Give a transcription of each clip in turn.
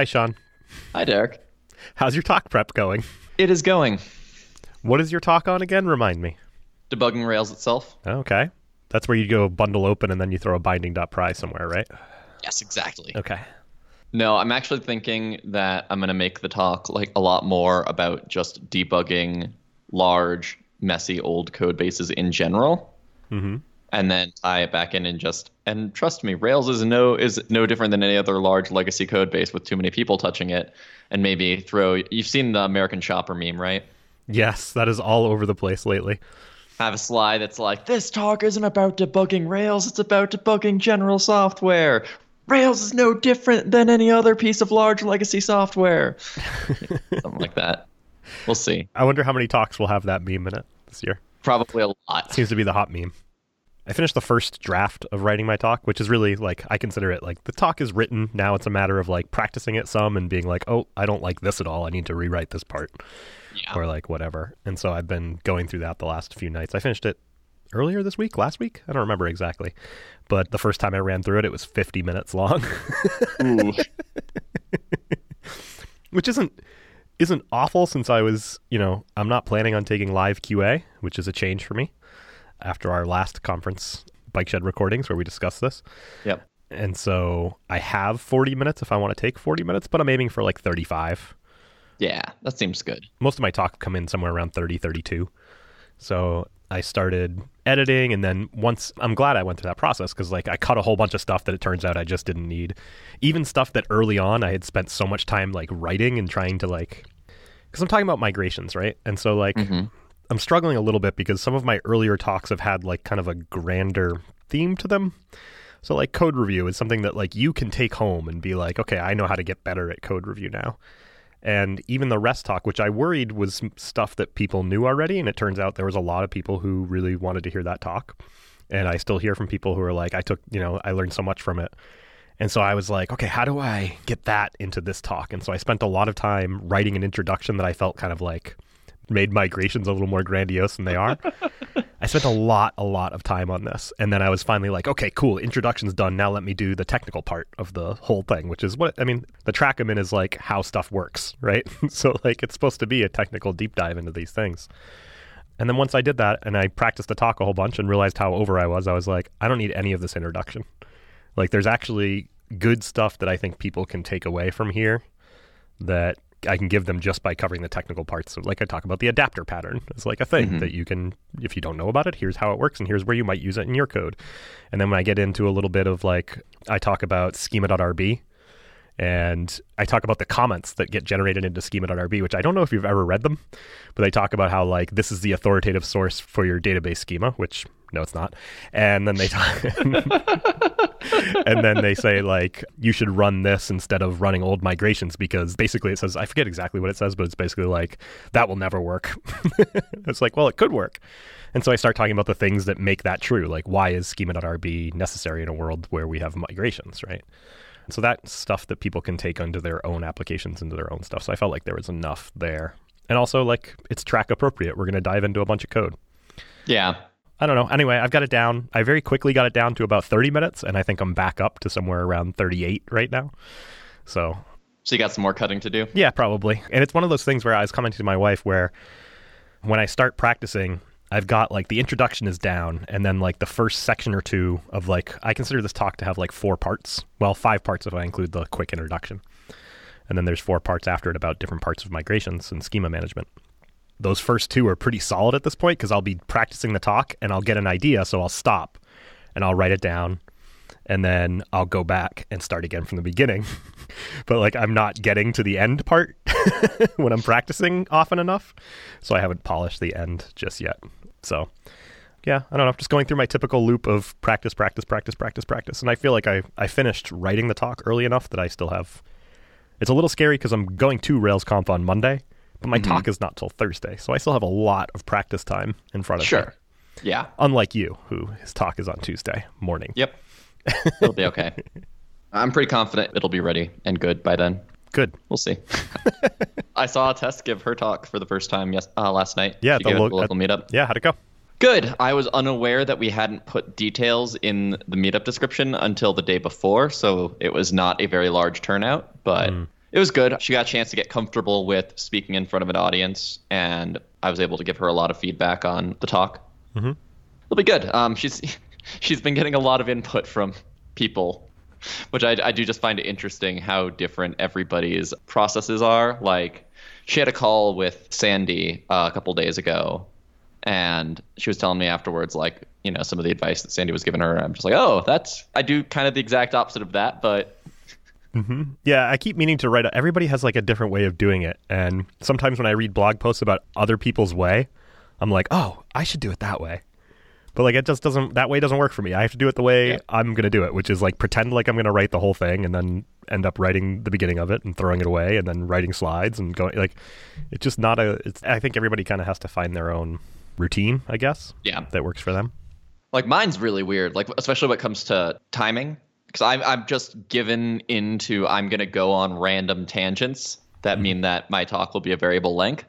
Hi, Sean. Hi, Derek. How's your talk prep going? It is going. What is your talk on again? Remind me. Debugging Rails itself. Okay. That's where you go bundle open and then you throw a binding.pry somewhere, right? Yes, exactly. Okay. No, I'm actually thinking that I'm going to make the talk like a lot more about just debugging large, messy old code bases in general. Mm-hmm. And then tie it back in and just and trust me, Rails is no is no different than any other large legacy code base with too many people touching it. And maybe throw you've seen the American Chopper meme, right? Yes, that is all over the place lately. Have a slide that's like, this talk isn't about debugging Rails, it's about debugging general software. Rails is no different than any other piece of large legacy software. Something like that. We'll see. I wonder how many talks will have that meme in it this year. Probably a lot. Seems to be the hot meme. I finished the first draft of writing my talk, which is really like I consider it like the talk is written. Now it's a matter of like practicing it some and being like, oh, I don't like this at all. I need to rewrite this part. Yeah. Or like whatever. And so I've been going through that the last few nights. I finished it earlier this week, last week. I don't remember exactly. But the first time I ran through it, it was 50 minutes long. Which isn't isn't awful since I was, you know, I'm not planning on taking live QA, which is a change for me after our last conference bike shed recordings where we discussed this. Yep. And so I have 40 minutes if I want to take 40 minutes, but I'm aiming for like 35. Yeah, that seems good. Most of my talk come in somewhere around 30, 32. So I started editing and then once I'm glad I went through that process because like I cut a whole bunch of stuff that it turns out I just didn't need. Even stuff that early on I had spent so much time like writing and trying to like because I'm talking about migrations, right? And so like hmm I'm struggling a little bit because some of my earlier talks have had like kind of a grander theme to them. So like code review is something that like you can take home and be like, okay, I know how to get better at code review now. And even the REST talk, which I worried was stuff that people knew already, and it turns out there was a lot of people who really wanted to hear that talk. And I still hear from people who are like, I took, you know, I learned so much from it. And so I was like, okay, how do I get that into this talk? And so I spent a lot of time writing an introduction that I felt kind of like made migrations a little more grandiose than they are. I spent a lot, a lot of time on this. And then I was finally like, okay, cool, introduction's done. Now let me do the technical part of the whole thing, which is what I mean, the track in is like how stuff works, right? so like it's supposed to be a technical deep dive into these things. And then once I did that and I practiced the talk a whole bunch and realized how over I was, I was like, I don't need any of this introduction. Like there's actually good stuff that I think people can take away from here that I can give them just by covering the technical parts. So like I talk about the adapter pattern. It's like a thing Mhm. that you can if you don't know about it, here's how it works and here's where you might use it in your code. And then when I get into a little bit of like I talk about schema.rb and I talk about the comments that get generated into schema.rb, which I don't know if you've ever read them, but they talk about how like this is the authoritative source for your database schema, which no, it's not. And then they talk, and then they say like you should run this instead of running old migrations because basically it says I forget exactly what it says, but it's basically like that will never work. it's like well, it could work. And so I start talking about the things that make that true, like why is schema.rb necessary in a world where we have migrations, right? And So that's stuff that people can take onto their own applications, into their own stuff. So I felt like there was enough there. And also, like, it's track appropriate. We're going to dive into a bunch of code. Yeah. I don't know. Anyway, I've got it down. I very quickly got it down to about 30 minutes, and I think I'm back up to somewhere around 38 right now. So, So you got some more cutting to do? yeah, probably. And it's one of those things where I was commenting to my wife where when I start practicing, I've got like the introduction is down, and then like the first section or two of like, I consider this talk to have like four parts. Well, five parts if I include the quick introduction. And then there's four parts after it about different parts of migrations and schema management. Those first two are pretty solid at this point because I'll be practicing the talk and I'll get an idea, so I'll stop and I'll write it down and then I'll go back and start again from the beginning. but like I'm not getting to the end part when I'm practicing often enough, so I haven't polished the end just yet. So yeah, I don't know, just going through my typical loop of practice, practice, practice, practice, practice, and I feel like I I finished writing the talk early enough that I still have. It's a little scary because I'm going to RailsConf on Monday, but my Mhm. talk is not till Thursday, so I still have a lot of practice time in front of me. Sure. Yeah. Unlike you, who his talk is on Tuesday morning. Yep. It'll be okay. I'm pretty confident it'll be ready and good by then. Good. We'll see. I saw Tess give her talk for the first time yes, uh, last night. Yeah, she the lo- at the local meetup. Yeah, how'd it go? Good. I was unaware that we hadn't put details in the meetup description until the day before, so it was not a very large turnout. But it was good. She got a chance to get comfortable with speaking in front of an audience, and I was able to give her a lot of feedback on the talk. Mhm. It'll be good. Um, she's she's been getting a lot of input from people, which I, I do just find it interesting how different everybody's processes are. Like, she had a call with Sandy uh, a couple days ago, and she was telling me afterwards, like, you know, some of the advice that Sandy was giving her. I'm just like, oh, that's I do kind of the exact opposite of that, but Mm-hmm. Yeah, I keep meaning to write. Everybody has like a different way of doing it, and sometimes when I read blog posts about other people's way, I'm like, oh, I should do it that way. But like, it just doesn't. That way doesn't work for me. I have to do it the way Yeah. I'm going to do it, which is like pretend like I'm going to write the whole thing, and then end up writing the beginning of it and throwing it away, and then writing slides and going like, it's just not a. It's. I think everybody kind of has to find their own routine, I guess, yeah. that works for them. Like mine's really weird, like especially when it comes to timing, because I'm I'm just given into I'm gonna go on random tangents that mm-hmm. mean that my talk will be a variable length.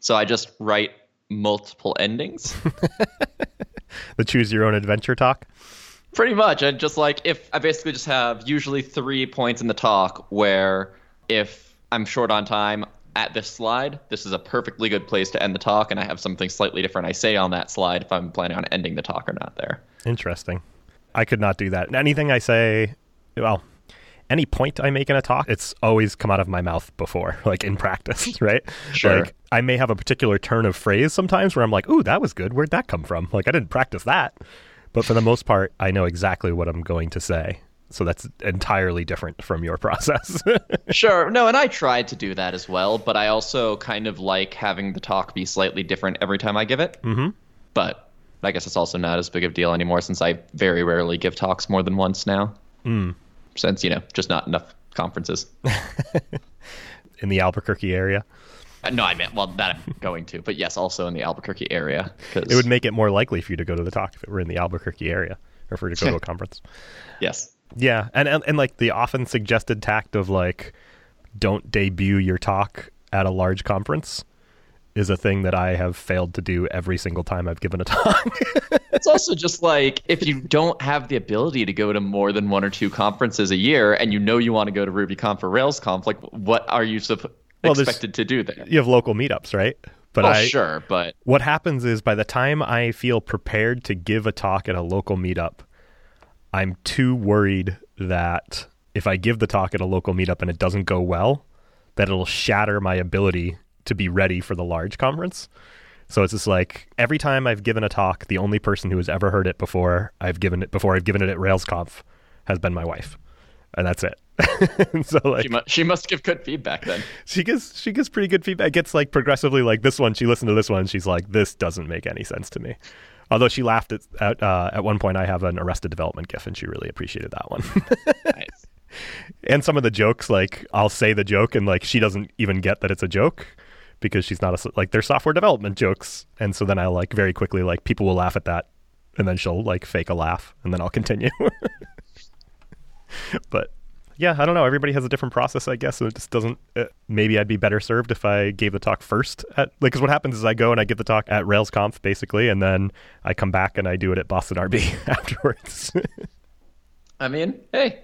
So I just write multiple endings, The choose your own adventure talk. pretty much. And just like if I basically just have usually three points in the talk where if I'm short on time at this slide, this is a perfectly good place to end the talk, and I have something slightly different I say on that slide if I'm planning on ending the talk or not there. Interesting. I could not do that. Anything I say, well, any point I make in a talk, it's always come out of my mouth before, like in practice, right? Sure. Like I may have a particular turn of phrase sometimes where I'm like, "Ooh, that was good. Where'd that come from?" Like I didn't practice that. But for the most part, I know exactly what I'm going to say. So that's entirely different from your process. Sure. No, and I tried to do that as well, but I also kind of like having the talk be slightly different every time I give it. Mhm. But I guess it's also not as big of a deal anymore since I very rarely give talks more than once now. Mm. Since, you know, just not enough conferences. in the Albuquerque area. Uh, No, I meant, well, that I'm going to, but yes, also in the Albuquerque area. Cause, It would make it more likely for you to go to the talk if it were in the Albuquerque area or for you to go to a conference. yes. Yeah, and, and and like the often suggested tact of like don't debut your talk at a large conference is a thing that I have failed to do every single time I've given a talk. It's also just like if you don't have the ability to go to more than one or two conferences a year and you know you want to go to RubyConf or RailsConf, like what are you supp- Well, expected to do there? you have local meetups, right? But oh, I sure, but what happens is by the time I feel prepared to give a talk at a local meetup, I'm too worried that if I give the talk at a local meetup and it doesn't go well, that it'll shatter my ability to be ready for the large conference. So it's just like every time I've given a talk, the only person who has ever heard it before I've given it before I've given it at RailsConf has been my wife, and that's it. so like she, mu- she must give good feedback then. she gives she gives pretty good feedback. It gets like progressively like this one. She listened to this one. She's like, this doesn't make any sense to me. Although she laughed at at, uh, at one point, I have an Arrested Development gif, and she really appreciated that one. Nice. and some of the jokes, like I'll say the joke, and like she doesn't even get that it's a joke because she's not a like they're software development jokes, and so then I like very quickly like people will laugh at that, and then she'll like fake a laugh, and then I'll continue. but yeah, I don't know. Everybody has a different process, I guess. And it just doesn't. Uh, maybe I'd be better served if I gave the talk first. At like, because what happens is I go and I give the talk at RailsConf basically, and then I come back and I do it at Boston RB afterwards. I mean, hey,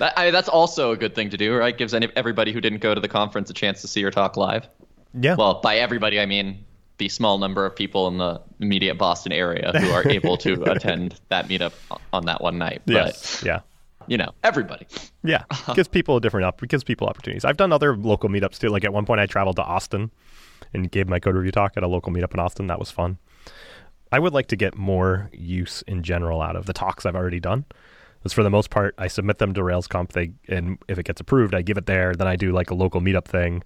that, I, that's also a good thing to do, right? Gives any, everybody who didn't go to the conference a chance to see your talk live. Yeah. Well, by everybody, I mean the small number of people in the immediate Boston area who are able to attend that meetup on that one night. yes. Yeah. You know, everybody. Yeah, gives people a different up. Gives people opportunities. I've done other local meetups too. Like at one point, I traveled to Austin and gave my code review talk at a local meetup in Austin. That was fun. I would like to get more use in general out of the talks I've already done. Because for the most part, I submit them to RailsConf. They and if it gets approved, I give it there. Then I do like a local meetup thing,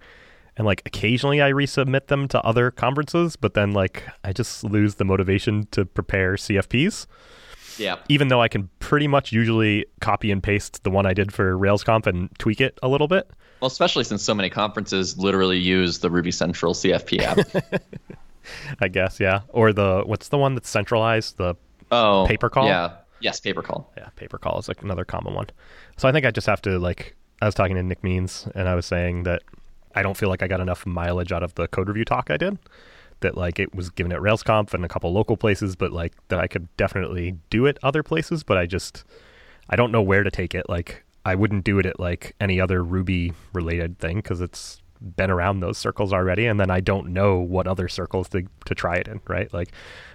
and like occasionally I resubmit them to other conferences. But then like I just lose the motivation to prepare CFPs Yeah. even though I can pretty much usually copy and paste the one I did for RailsConf and tweak it a little bit. Well, especially since so many conferences literally use the Ruby Central CFP app. I guess, yeah. Or the what's the one that's centralized? The oh, PaperCall? Yeah. Yes, PaperCall. yeah, PaperCall is like another common one. So I think I just have to like I was talking to Nick Means and I was saying that I don't feel like I got enough mileage out of the code review talk I did. That like it was given at RailsConf and a couple local places, but like that I could definitely do it other places, but I just I don't know where to take it. Like I wouldn't do it at like any other Ruby related thing because it's been around those circles already, and then I don't know what other circles to to try it in, right? Like,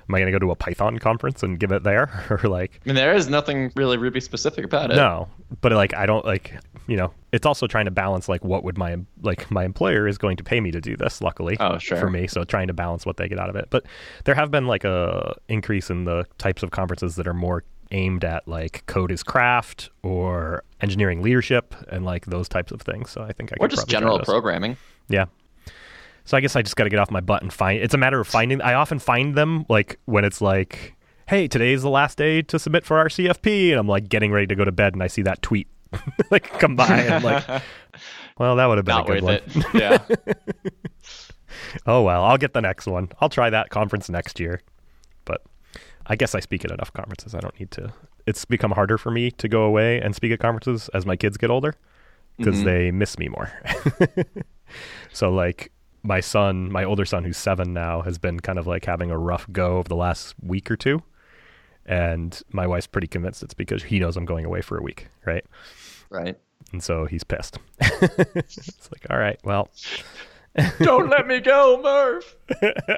am I going to go to a Python conference and give it there, or like? I mean, there is nothing really Ruby specific about it. No, but like I don't like you know. It's also trying to balance like what would my like my employer is going to pay me to do this. Luckily, Oh, sure. for me, so trying to balance what they get out of it. But there have been like a increase in the types of conferences that are more aimed at like code is craft or engineering leadership and like those types of things. So I think I Or just general programming. Yeah. So I guess I just got to get off my butt and find. It's a matter of finding. I often find them like when it's like, "Hey, today's the last day to submit for our CFP," and I'm like getting ready to go to bed, and I see that tweet like come by, and I'm like, "Well, that would have been Not a good worth one." it. Yeah. Oh well, I'll get the next one. I'll try that conference next year. I guess I speak at enough conferences. I don't need to. It's become harder for me to go away and speak at conferences as my kids get older because Mhm. they miss me more. so like my son, my older son who's 7 now has been kind of like having a rough go of the last week or two. And my wife's pretty convinced it's because he knows I'm going away for a week, right? right. And so he's pissed. it's like, all right, well, Don't let me go, Murph.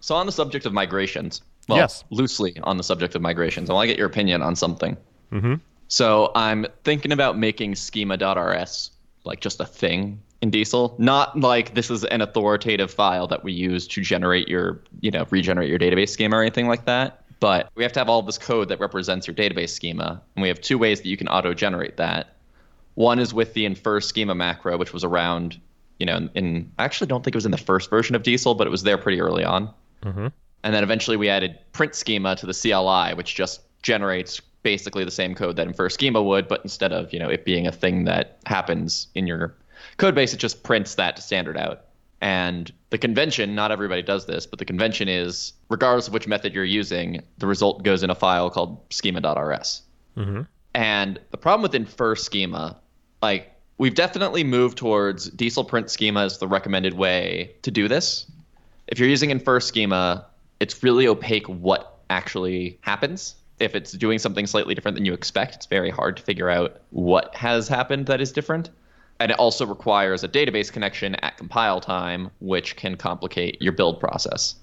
so on the subject of migrations, well, Yes. loosely on the subject of migrations, I want to get your opinion on something. Mhm. So I'm thinking about making schema.rs like just a thing in Diesel, not like this is an authoritative file that we use to generate your, you know, regenerate your database schema or anything like that. But we have to have all this code that represents your database schema, and we have two ways that you can auto-generate that. One is with the infer schema macro, which was around, you know, in, in I actually don't think it was in the first version of Diesel, but it was there pretty early on. Mhm. And then eventually we added print schema to the CLI, which just generates basically the same code that infer schema would, but instead of you know it being a thing that happens in your code base, it just prints that to standard out. And the convention, not everybody does this, but the convention is regardless of which method you're using, the result goes in a file called schema.rs. Mhm. And the problem with infer schema, like we've definitely moved towards diesel print schema as the recommended way to do this. If you're using infer schema, it's really opaque what actually happens. If it's doing something slightly different than you expect, it's very hard to figure out what has happened that is different. And it also requires a database connection at compile time, which can complicate your build process.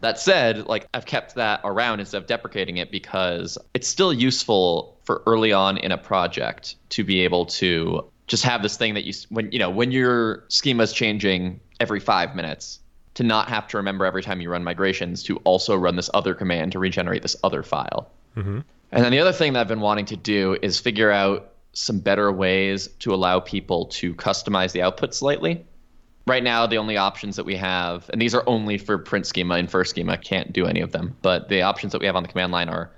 That said, like I've kept that around instead of deprecating it because it's still useful for early on in a project to be able to just have this thing that you when you know when your schema is changing every 5 minutes to not have to remember every time you run migrations to also run this other command to regenerate this other file. Mhm. And then the other thing that I've been wanting to do is figure out some better ways to allow people to customize the output slightly. Right now, the only options that we have, and these are only for print schema and infer schema, can't do any of them. But the options that we have on the command line are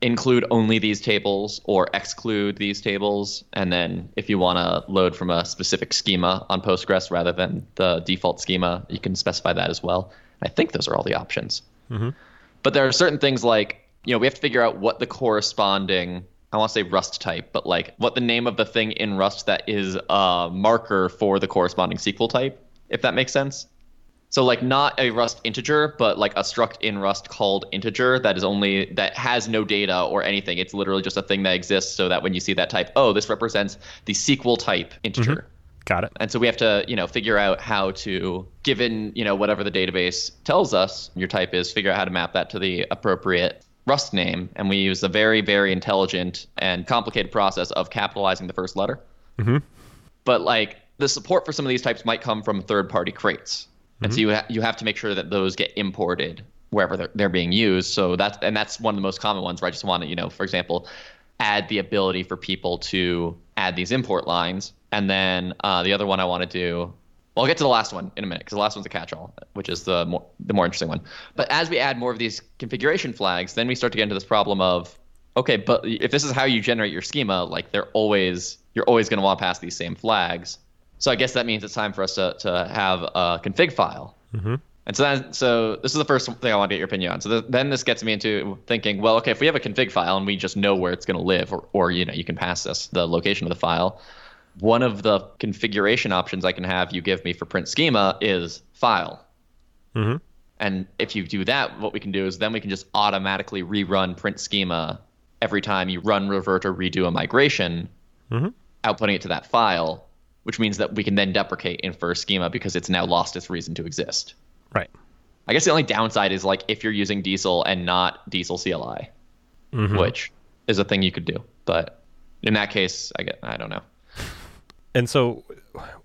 include only these tables or exclude these tables. And then if you want to load from a specific schema on Postgres rather than the default schema, you can specify that as well. I think those are all the options. Mm-hmm. But there are certain things like, you know, we have to figure out what the corresponding, I want to say Rust type, but like what the name of the thing in Rust that is a marker for the corresponding SQL type, if that makes sense. So like not a Rust integer, but like a struct in Rust called integer that is only that has no data or anything. It's literally just a thing that exists so that when you see that type, oh, this represents the SQL type integer. Got it. And so we have to, you know, figure out how to, given, you know, whatever the database tells us your type is, figure out how to map that to the appropriate Rust name. And we use a very, very intelligent and complicated process of capitalizing the first letter. Mhm. But like the support for some of these types might come from third-party crates, and so you ha- you have to make sure that those get imported wherever they're, they're being used. So that's and that's one of the most common ones where I just want to, you know, for example, add the ability for people to add these import lines. And then uh, the other one I want to do, well, I'll get to the last one in a minute because the last one's a catch-all, which is the more the more interesting one. But as we add more of these configuration flags, then we start to get into this problem of, okay, but if this is how you generate your schema, like they're always you're always going to want to pass these same flags. So I guess that means it's time for us to, to have a config file. Mhm. And so then, so this is the first thing I want to get your opinion on. So th- then this gets me into thinking, well, okay, if we have a config file and we just know where it's going to live, or, or you know, you can pass us the location of the file. One of the configuration options I can have you give me for print schema is file. Mhm. And if you do that, what we can do is then we can just automatically rerun print schema every time you run, revert, or redo a migration Mhm. outputting it to that file, which means that we can then deprecate infer schema because it's now lost its reason to exist. Right. I guess the only downside is like if you're using Diesel and not Diesel CLI, Mhm. which is a thing you could do. But in that case, I get I don't know. And so,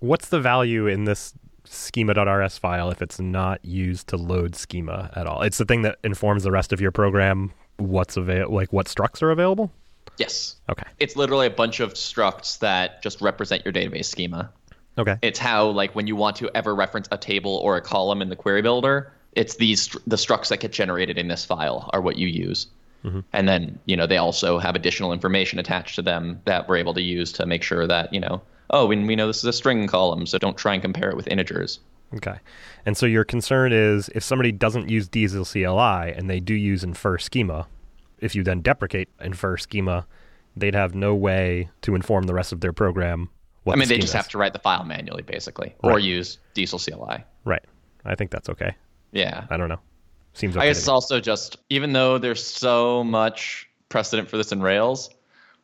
what's the value in this schema.rs file if it's not used to load schema at all? It's the thing that informs the rest of your program. What's avail like what structs are available? Yes. Okay. It's literally a bunch of structs that just represent your database schema. Okay. It's how like when you want to ever reference a table or a column in the query builder, it's these the structs that get generated in this file are what you use. Mm-hmm. And then, you know, they also have additional information attached to them that we're able to use to make sure that, you know, oh, we, we know this is a string column, so don't try and compare it with integers. Okay. And so your concern is if somebody doesn't use Diesel CLI and they do use infer schema, if you then deprecate infer schema, they'd have no way to inform the rest of their program what I mean, the they just schema have to write the file manually, basically, or use Diesel CLI. Right. I think that's okay. Yeah. I don't know. Seems okay. I guess it's also just even though there's so much precedent for this in Rails,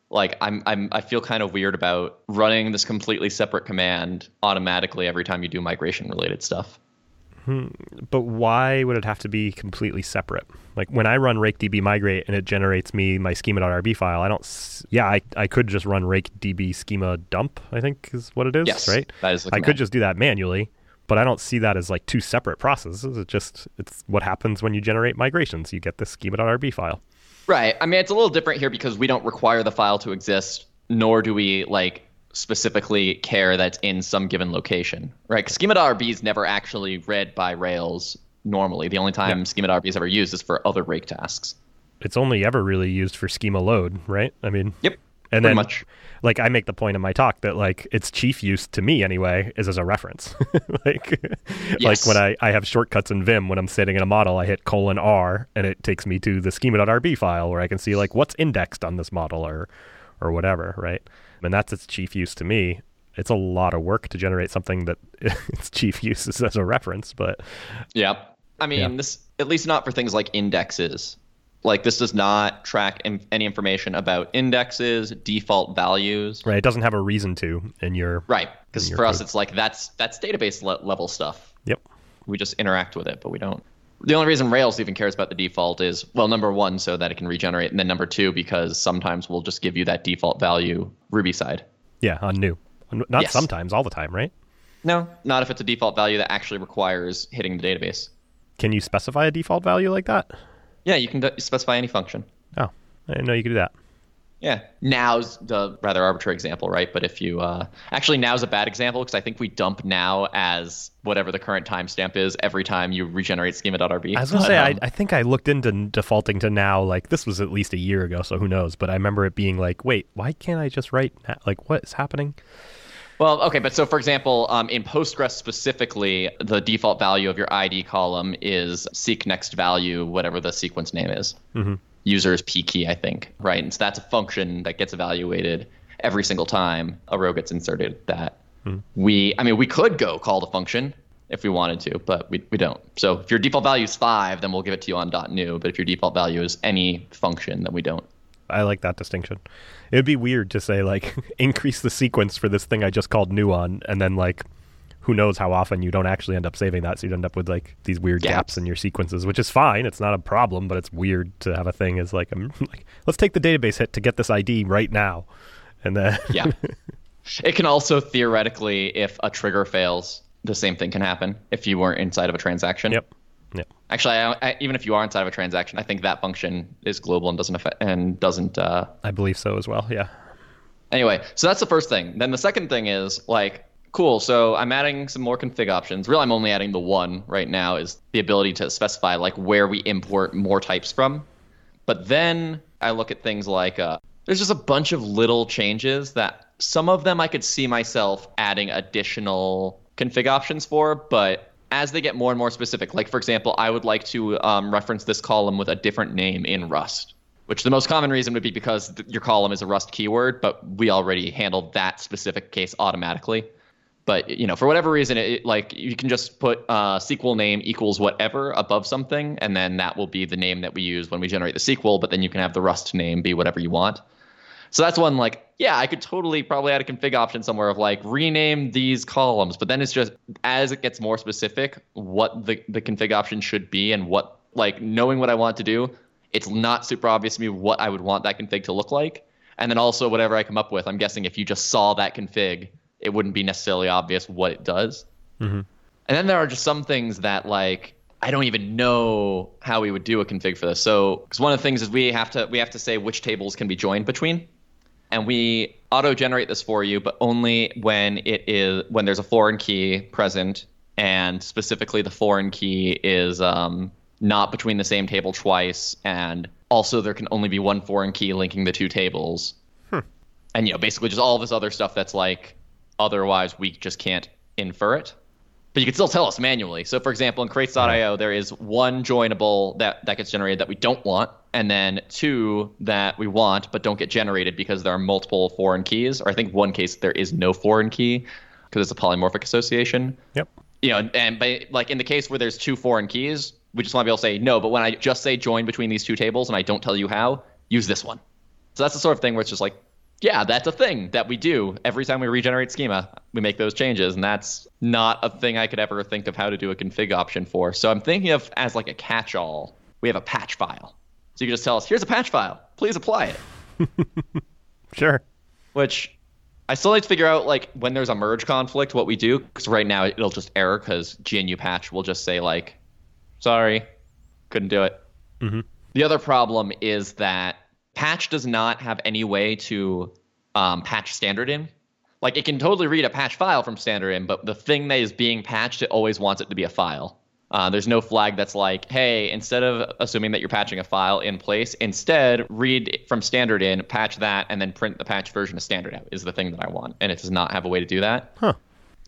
like I'm I'm I feel kind of weird about running this completely separate command automatically every time you do migration related stuff. Hmm. But why would it have to be completely separate? Like when I run rake db migrate and it generates me my schema.rb file, I don't. Yeah, I, I could just run rake db schema dump. I think is what it is, Yes, right? that is I could just do that manually, but I don't see that as like two separate processes. It's just it's what happens when you generate migrations. You get this schema.rb file. Right. I mean, it's a little different here because we don't require the file to exist, nor do we like specifically care that's in some given location. Right? Schema.rb is never actually read by Rails normally. The only time Schema.rb is ever used is for other rake tasks. It's only ever really used for schema load, right? I mean, Yep. and then much. like I make the point in my talk that like its chief use to me anyway is as a reference. like like Yes. when I, I have shortcuts in Vim when I'm sitting in a model, I hit colon R and it takes me to the schema.rb file where I can see like what's indexed on this model or or whatever, right? And that's its chief use to me. It's a lot of work to generate something that its chief use is as a reference, but Yep. I mean, Yeah. this at least not for things like indexes. Like this does not track in, any information about indexes, default values. right, it doesn't have a reason to in your Right. Because for us, it's like that's that's database le- level stuff. Yep. We just interact with it, but we don't. The only reason Rails even cares about the default is well, number one, so that it can regenerate, and then number two, because sometimes we'll just give you that default value Ruby side. Yeah, on new. Not Yes. sometimes, all the time, right? No, not if it's a default value that actually requires hitting the database. Can you specify a default value like that? Yeah, you can d- specify any function. Oh, I didn't know you could do that. Yeah. Now's the rather arbitrary example, right? But if you uh, actually now's a bad example because I think we dump now as whatever the current timestamp is every time you regenerate schema.rb. I was gonna say, um, I, I think I looked into defaulting to now. Like this was at least a year ago, so who knows? But I remember it being like, wait, why can't I just write? na- Like, what is happening? Well, okay, but so for example, um, in Postgres specifically, the default value of your ID column is seek next value, whatever the sequence name is. Mm-hmm. User is p key, I think, right? And so that's a function that gets evaluated every single time a row gets inserted. That hmm. we, I mean, we could go call the function if we wanted to, but we, we don't. So if your default value is five, then we'll give it to you on dot .new. But if your default value is any function, then we don't. I like that distinction. It would be weird to say like increase the sequence for this thing I just called new on, and then like who knows how often you don't actually end up saving that, so you end up with like these weird gaps, Gaps. in your sequences, which is fine. It's not a problem, but it's weird to have a thing as like I'm like let's take the database hit to get this ID right now, and then Yeah. it can also theoretically, if a trigger fails, the same thing can happen if you weren't inside of a transaction. yep, yep. Actually, I, I, even if you are inside of a transaction, I think that function is global and doesn't affect and doesn't. Uh, I believe so as well. Yeah. anyway, so that's the first thing. Then the second thing is like, cool. So I'm adding some more config options. Really, I'm only adding the one right now is the ability to specify like where we import more types from. But then I look at things like uh, there's just a bunch of little changes that some of them I could see myself adding additional config options for, but as they get more and more specific, like for example, I would like to um, reference this column with a different name in Rust, which the most common reason would be because th- your column is a Rust keyword, but we already handled that specific case automatically. But you know, for whatever reason, it, it- like you can just put uh, SQL name equals whatever above something, and then that will be the name that we use when we generate the SQL. But then you can have the Rust name be whatever you want. So that's one like, yeah, I could totally probably add a config option somewhere of like rename these columns, but then it's just as it gets more specific, what the, the config option should be and what like knowing what I want to do, it's not super obvious to me what I would want that config to look like. And then also whatever I come up with, I'm guessing if you just saw that config, it wouldn't be necessarily obvious what it does. Mm-hmm. And then there are just some things that like I don't even know how we would do a config for this. So, because one of the things is we have to we have to say which tables can be joined between, and we auto generate this for you, but only when it is when there's a foreign key present, and specifically the foreign key is um, not between the same table twice, and also there can only be one foreign key linking the two tables, and you know basically just all this other stuff that's like otherwise we just can't infer it but you can still tell us manually. So, for example, in crates.io, there is one joinable that, that gets generated that we don't want, and then two that we want but don't get generated because there are multiple foreign keys. Or I think one case there is no foreign key because it's a polymorphic association. Yep. You know, and like in the case where there's two foreign keys, we just want to be able to say no. But when I just say join between these two tables and I don't tell you how, use this one. So that's the sort of thing where it's just like yeah, that's a thing that we do every time we regenerate schema. We make those changes, and that's not a thing I could ever think of how to do a config option for. So I'm thinking of as like a catch-all. We have a patch file, so you can just tell us, "Here's a patch file. Please apply it." Sure. Which I still need to figure out like when there's a merge conflict, what we do, because right now it'll just error because GNU patch will just say like, "Sorry, couldn't do it." Mhm. The other problem is that patch does not have any way to um, patch standard in. Like it can totally read a patch file from standard in, but the thing that is being patched, it always wants it to be a file. Uh, there's no flag that's like, hey, instead of assuming that you're patching a file in place, instead read from standard in, patch that, and then print the patch version of standard out is the thing that I want. And it does not have a way to do that. Huh.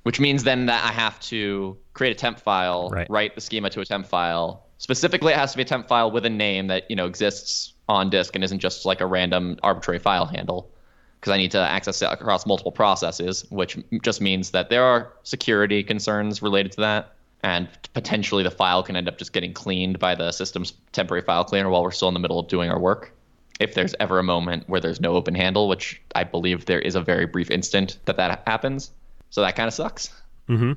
Which means then that I have to create a temp file, Right. write the schema to a temp file. Specifically, it has to be a temp file with a name that you know exists on disk and isn't just like a random arbitrary file handle. Because I need to access it across multiple processes, which just means that there are security concerns related to that, and potentially the file can end up just getting cleaned by the system's temporary file cleaner while we're still in the middle of doing our work. If there's ever a moment where there's no open handle, which I believe there is a very brief instant that that happens, so that kind of sucks. Mm-hmm.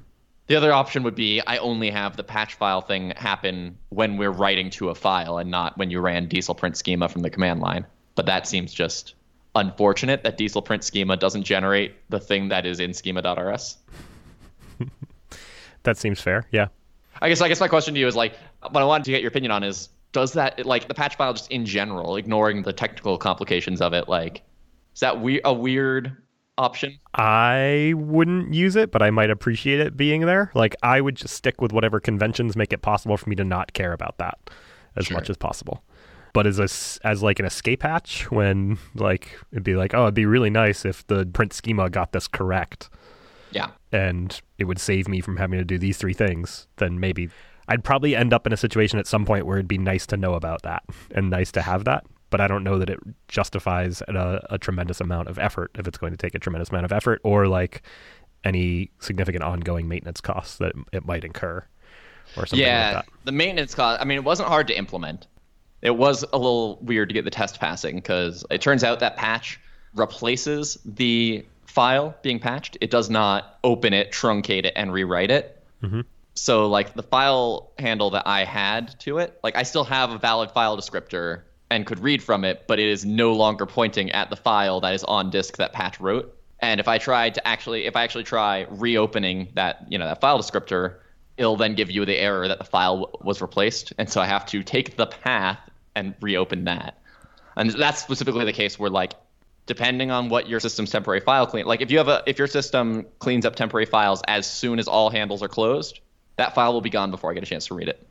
The other option would be I only have the patch file thing happen when we're writing to a file and not when you ran diesel print schema from the command line. But that seems just unfortunate that diesel print schema doesn't generate the thing that is in schema.rs. That seems fair. Yeah. I guess I guess my question to you is like what I wanted to get your opinion on is does that like the patch file just in general, ignoring the technical complications of it, like is that we- a weird option? I wouldn't use it, but I might appreciate it being there. Like I would just stick with whatever conventions make it possible for me to not care about that as Sure. much as possible. But as a as like an escape hatch, when like it'd be like, oh, it'd be really nice if the print schema got this correct, Yeah. and it would save me from having to do these three things. Then maybe I'd probably end up in a situation at some point where it'd be nice to know about that and nice to have that. But I don't know that it justifies a, a tremendous amount of effort if it's going to take a tremendous amount of effort or like any significant ongoing maintenance costs that it might incur or something yeah, like that. the maintenance cost. I mean, it wasn't hard to implement. It was a little weird to get the test passing because it turns out that patch replaces the file being patched. It does not open it, truncate it, and rewrite it. Mhm. So, like the file handle that I had to it, like I still have a valid file descriptor and could read from it, but it is no longer pointing at the file that is on disk that patch wrote. And if I tried to actually, if I actually try reopening that, you know, that file descriptor, it'll then give you the error that the file was replaced. And so I have to take the path and reopen that. And that's specifically the case where like depending on what your system's temporary file clean like if you have a if your system cleans up temporary files as soon as all handles are closed, that file will be gone before I get a chance to read it.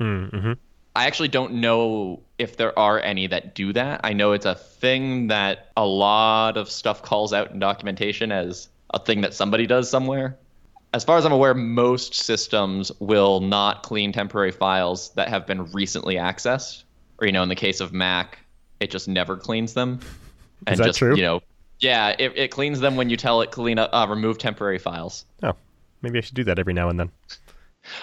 Mm-hmm. I actually don't know if there are any that do that. I know it's a thing that a lot of stuff calls out in documentation as a thing that somebody does somewhere. As far as I'm aware, most systems will not clean temporary files that have been recently accessed. Or, you know, in the case of Mac, it just never cleans them. And that just, true? you know, yeah, it, it cleans them when you tell it clean up, uh, remove temporary files. Oh, maybe I should do that every now and then.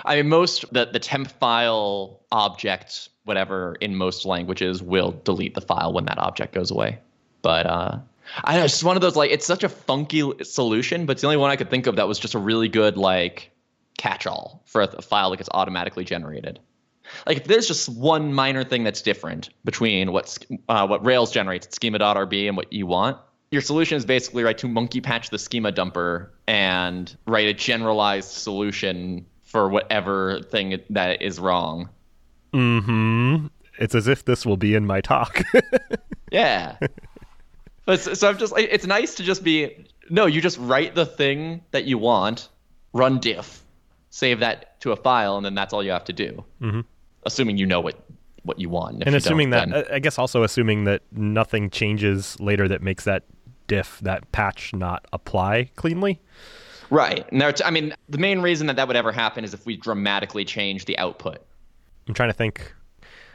I mean, most the the temp file object, whatever, in most languages will delete the file when that object goes away. But uh, I know it's just one of those like it's such a funky solution, but it's the only one I could think of that was just a really good like catch-all for a, a file that gets automatically generated. Like if there's just one minor thing that's different between what uh, what Rails generates at schema.rb and what you want, your solution is basically right to monkey patch the schema dumper and write a generalized solution for whatever thing that is wrong. Hmm. It's as if this will be in my talk. yeah. But so I'm just it's nice to just be no, you just write the thing that you want, run diff, save that to a file, and then that's all you have to do. Mm-hmm. Assuming you know what what you want. If and you assuming that, then- I guess also assuming that nothing changes later that makes that diff, that patch not apply cleanly. Right. And there, I mean, the main reason that that would ever happen is if we dramatically change the output. I'm trying to think.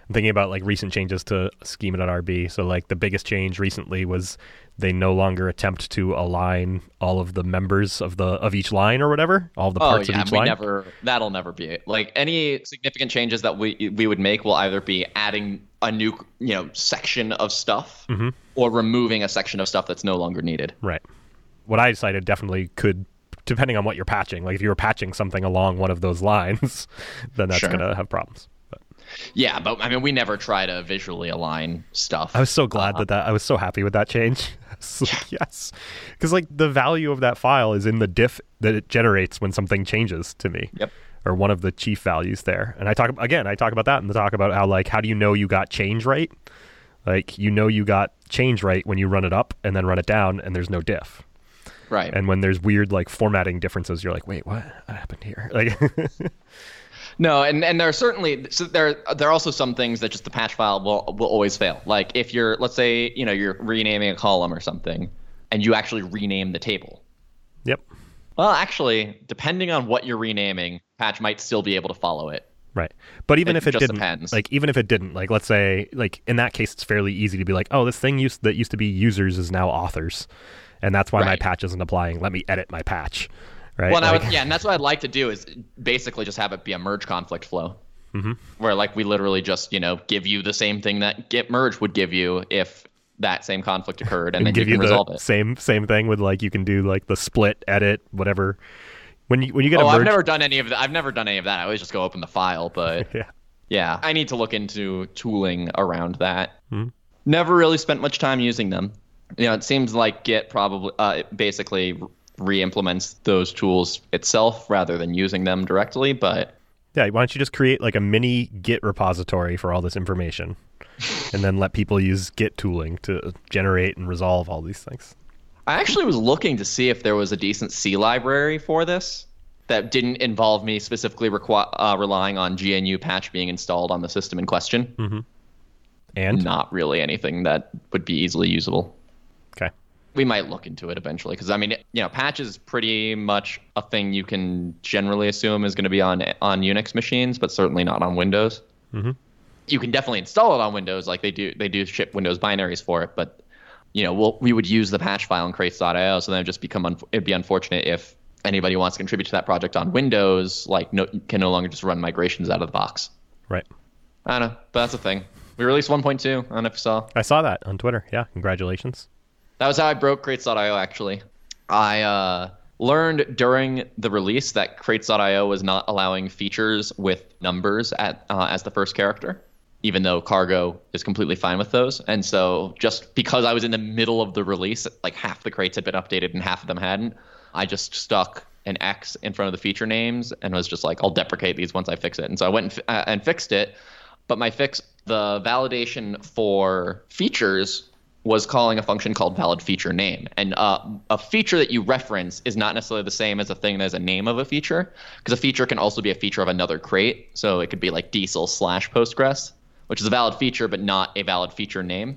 I'm thinking about like recent changes to schema.rb. So like the biggest change recently was they no longer attempt to align all of the members of the of each line or whatever, all the parts Oh parts yeah, of each we line. never. That'll never be it. Like any significant changes that we we would make will either be adding a new you know section of stuff Mm-hmm. or removing a section of stuff that's no longer needed. Right. What I decided definitely could, depending on what you're patching. Like if you were patching something along one of those lines, then that's Sure. gonna have problems. But Yeah, but I mean, we never try to visually align stuff. I was so glad Uh, that that I was so happy with that change. Yes, because like the value of that file is in the diff that it generates when something changes to me. Yep. Or one of the chief values there, and I talk again. I talk about that and the talk about how like how do you know you got change right? Like you know you got change right when you run it up and then run it down, and there's no diff. Right. And when there's weird like formatting differences, you're like, wait, what, what happened here? Like, No, and, and there are certainly so there there are also some things that just the patch file will will always fail. Like if you're let's say you know you're renaming a column or something, and you actually rename the table. yep, Well, actually, depending on what you're renaming, patch might still be able to follow it. right. But even It if it just didn't, depends. like even if it didn't, like let's say, like in that case, it's fairly easy to be like, oh, this thing used that used to be users is now authors, and that's why my patch isn't applying. Let me edit my patch. Right. Well, Like- would, yeah, and that's what I'd like to do is basically just have it be a merge conflict flow, mm-hmm. where like we literally just you know give you the same thing that Git merge would give you if that same conflict occurred, and, and then give you you, resolve it. same same thing with like you can do like the split edit whatever. When you when you get Oh, a I've never done any of that. I've never done any of that. I always just go open the file, but yeah. yeah, I need to look into tooling around that. Never really spent much time using them. You know, it seems like Git probably uh, basically re-implements those tools itself rather than using them directly, but Yeah, why don't you just create like a mini Git repository for all this information, and then let people use Git tooling to generate and resolve all these things. I actually was looking to see if there was a decent C library for this that didn't involve me specifically requi- uh, relying on GNU patch being installed on the system in question. And Not really anything that would be easily usable. Okay, We might look into it eventually because I mean, you know, patch is pretty much a thing you can generally assume is going to be on on Unix machines, but certainly not on Windows. Mhm. You can definitely install it on Windows, like they do. They do ship Windows binaries for it, but you know, we'll, we would use the patch file in crates.io, so then it'd just become un- it'd be unfortunate if anybody wants to contribute to that project on Windows, like no, can no longer just run migrations out of the box. right. I don't know, but that's a thing. We released 1.2. I don't know if you saw. I saw that on Twitter. Yeah, congratulations. That was how I broke Crates.io, actually. I uh, learned during the release that Crates.io was not allowing features with numbers at, uh, as the first character, even though Cargo is completely fine with those. And so, just because I was in the middle of the release, like half the crates had been updated and half of them hadn't, I just stuck an X in front of the feature names and was just like, I'll deprecate these once I fix it. And so I went and, fi- uh, and fixed it. But my fix, the validation for features was calling a function called valid feature name. And uh, a feature that you reference is not necessarily the same as a thing that is a name of a feature, because a feature can also be a feature of another crate. So it could be like diesel slash Postgres, which is a valid feature, but not a valid feature name.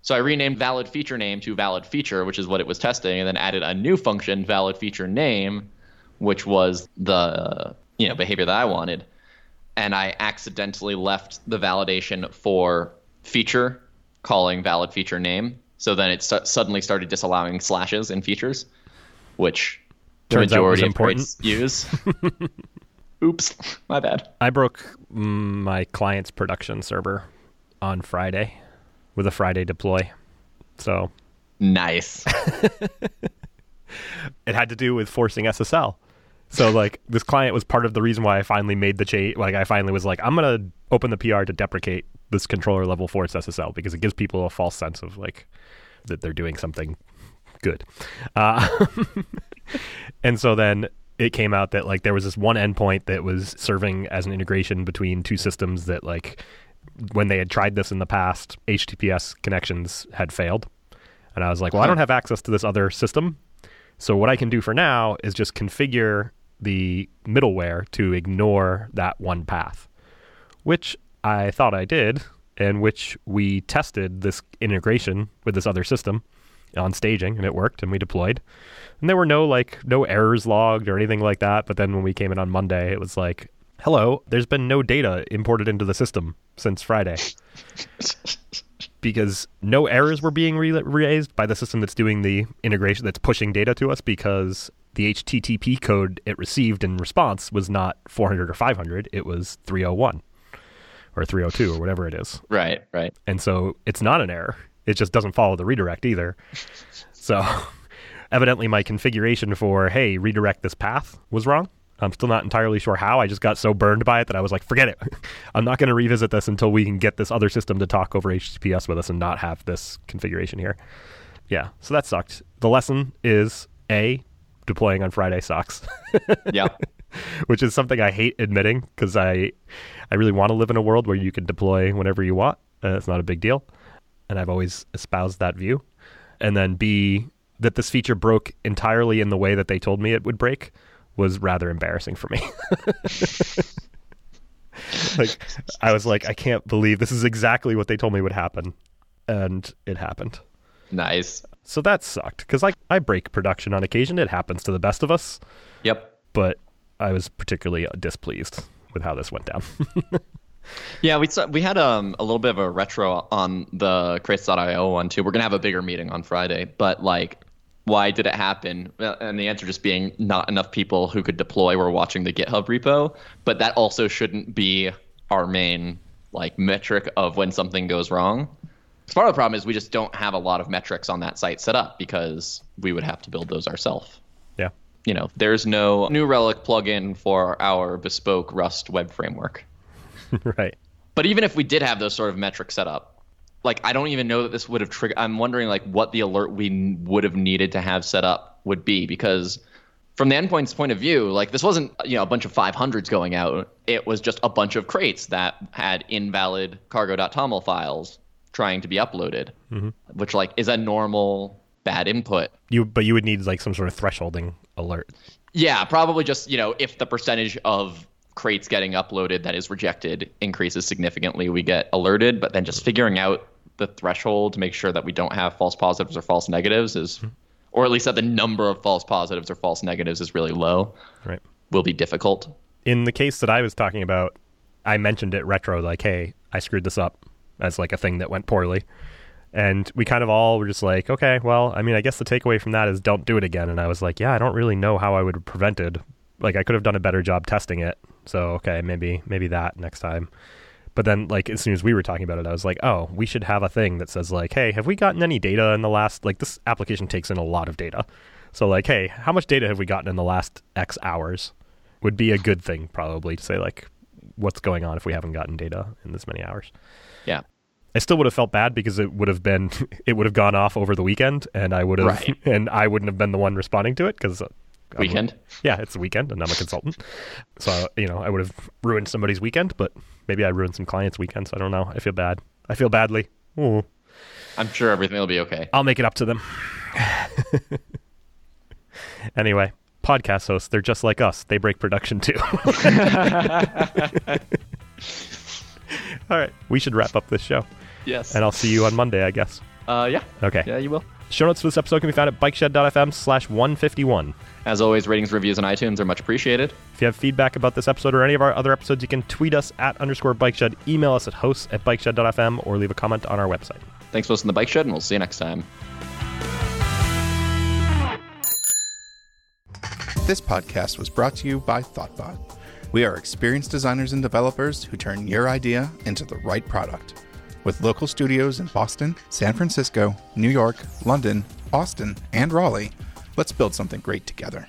So I renamed valid feature name to valid feature, which is what it was testing, and then added a new function, valid feature name, which was the you know behavior that I wanted. And I accidentally left the validation for feature calling valid feature name. So then it st- suddenly started disallowing slashes in features, which the Turns majority of important. use. Oops, my bad. I broke my client's production server on Friday with a Friday deploy. So Nice. it had to do with forcing SSL. So like this client was part of the reason why I finally made the change. Like I finally was like, I'm gonna open the PR to deprecate this controller level force SSL because it gives people a false sense of like that they're doing something good. Uh, and so then it came out that like there was this one endpoint that was serving as an integration between two systems that like when they had tried this in the past, HTTPS connections had failed. And I was like, well, I don't have access to this other system. So what I can do for now is just configure the middleware to ignore that one path, which I thought I did, and which we tested this integration with this other system on staging, and it worked, and we deployed. And there were no like no errors logged or anything like that. But then when we came in on Monday, it was like, "Hello, there's been no data imported into the system since Friday." because no errors were being re- raised by the system that's doing the integration that's pushing data to us because the HTTP code it received in response was not 400 or 500, it was 301 or 302 or whatever it is. Right, right. And so it's not an error. It just doesn't follow the redirect either. So evidently my configuration for hey, redirect this path was wrong. I'm still not entirely sure how. I just got so burned by it that I was like, forget it. I'm not going to revisit this until we can get this other system to talk over HTTPS with us and not have this configuration here. Yeah, so that sucked. The lesson is A, deploying on Friday sucks. yeah. Which is something I hate admitting because I, I really want to live in a world where you can deploy whenever you want. Uh, it's not a big deal. And I've always espoused that view. And then B, that this feature broke entirely in the way that they told me it would break was rather embarrassing for me. like I was like, I can't believe this is exactly what they told me would happen, and it happened. Nice. So that sucked because like I break production on occasion. It happens to the best of us. Yep. But I was particularly displeased with how this went down. yeah, we saw, we had um, a little bit of a retro on the Crates.io one too. We're gonna have a bigger meeting on Friday, but like, why did it happen? And the answer just being not enough people who could deploy were watching the GitHub repo. But that also shouldn't be our main like metric of when something goes wrong. Part of the problem is we just don't have a lot of metrics on that site set up because we would have to build those ourselves. You know, there's no New Relic plugin for our bespoke Rust web framework. right. But even if we did have those sort of metrics set up, like I don't even know that this would have triggered. I'm wondering like what the alert we would have needed to have set up would be because from the endpoint's point of view, like this wasn't you know a bunch of 500s going out. It was just a bunch of crates that had invalid cargo.toml files trying to be uploaded, mm-hmm. which like is a normal bad input. You but you would need like some sort of thresholding alert. Yeah, probably just you know if the percentage of crates getting uploaded that is rejected increases significantly, we get alerted. But then just figuring out the threshold to make sure that we don't have false positives or false negatives is, mm-hmm. or at least that the number of false positives or false negatives is really low. Right, will be difficult. In the case that I was talking about, I mentioned it retro like, hey, I screwed this up as like a thing that went poorly. And we kind of all were just like, okay, well, I mean, I guess the takeaway from that is don't do it again. And I was like, yeah, I don't really know how I would have prevented. Like, I could have done a better job testing it. So, okay, maybe maybe that next time. But then, like, as soon as we were talking about it, I was like, oh, we should have a thing that says, like, hey, have we gotten any data in the last, like, this application takes in a lot of data. So, like, hey, how much data have we gotten in the last X hours? Would be a good thing, probably, to say, like, what's going on if we haven't gotten data in this many hours. Yeah. I still would have felt bad because it would have been it would have gone off over the weekend, and I would have right. and I wouldn't have been the one responding to it because uh, weekend. yeah, it's a weekend, and I'm a consultant, so you know I would have ruined somebody's weekend, but maybe I ruined some clients' weekends. I don't know. I feel bad. I feel badly. Ooh. I'm sure everything will be okay. I'll make it up to them. anyway, podcast hosts, they're just like us. They break production too. All right. We should wrap up this show. Yes. And I'll see you on Monday, I guess. Uh, yeah. Okay. Yeah, you will. Show notes for this episode can be found at bikeshed.fm slash 151. As always, ratings, reviews, and iTunes are much appreciated. If you have feedback about this episode or any of our other episodes, you can tweet us at underscore bikeshed, email us at hosts at bikeshed.fm, or leave a comment on our website. Thanks for listening to Bike Shed, and we'll see you next time. This podcast was brought to you by Thoughtbot. We are experienced designers and developers who turn your idea into the right product. With local studios in Boston, San Francisco, New York, London, Austin, and Raleigh, let's build something great together.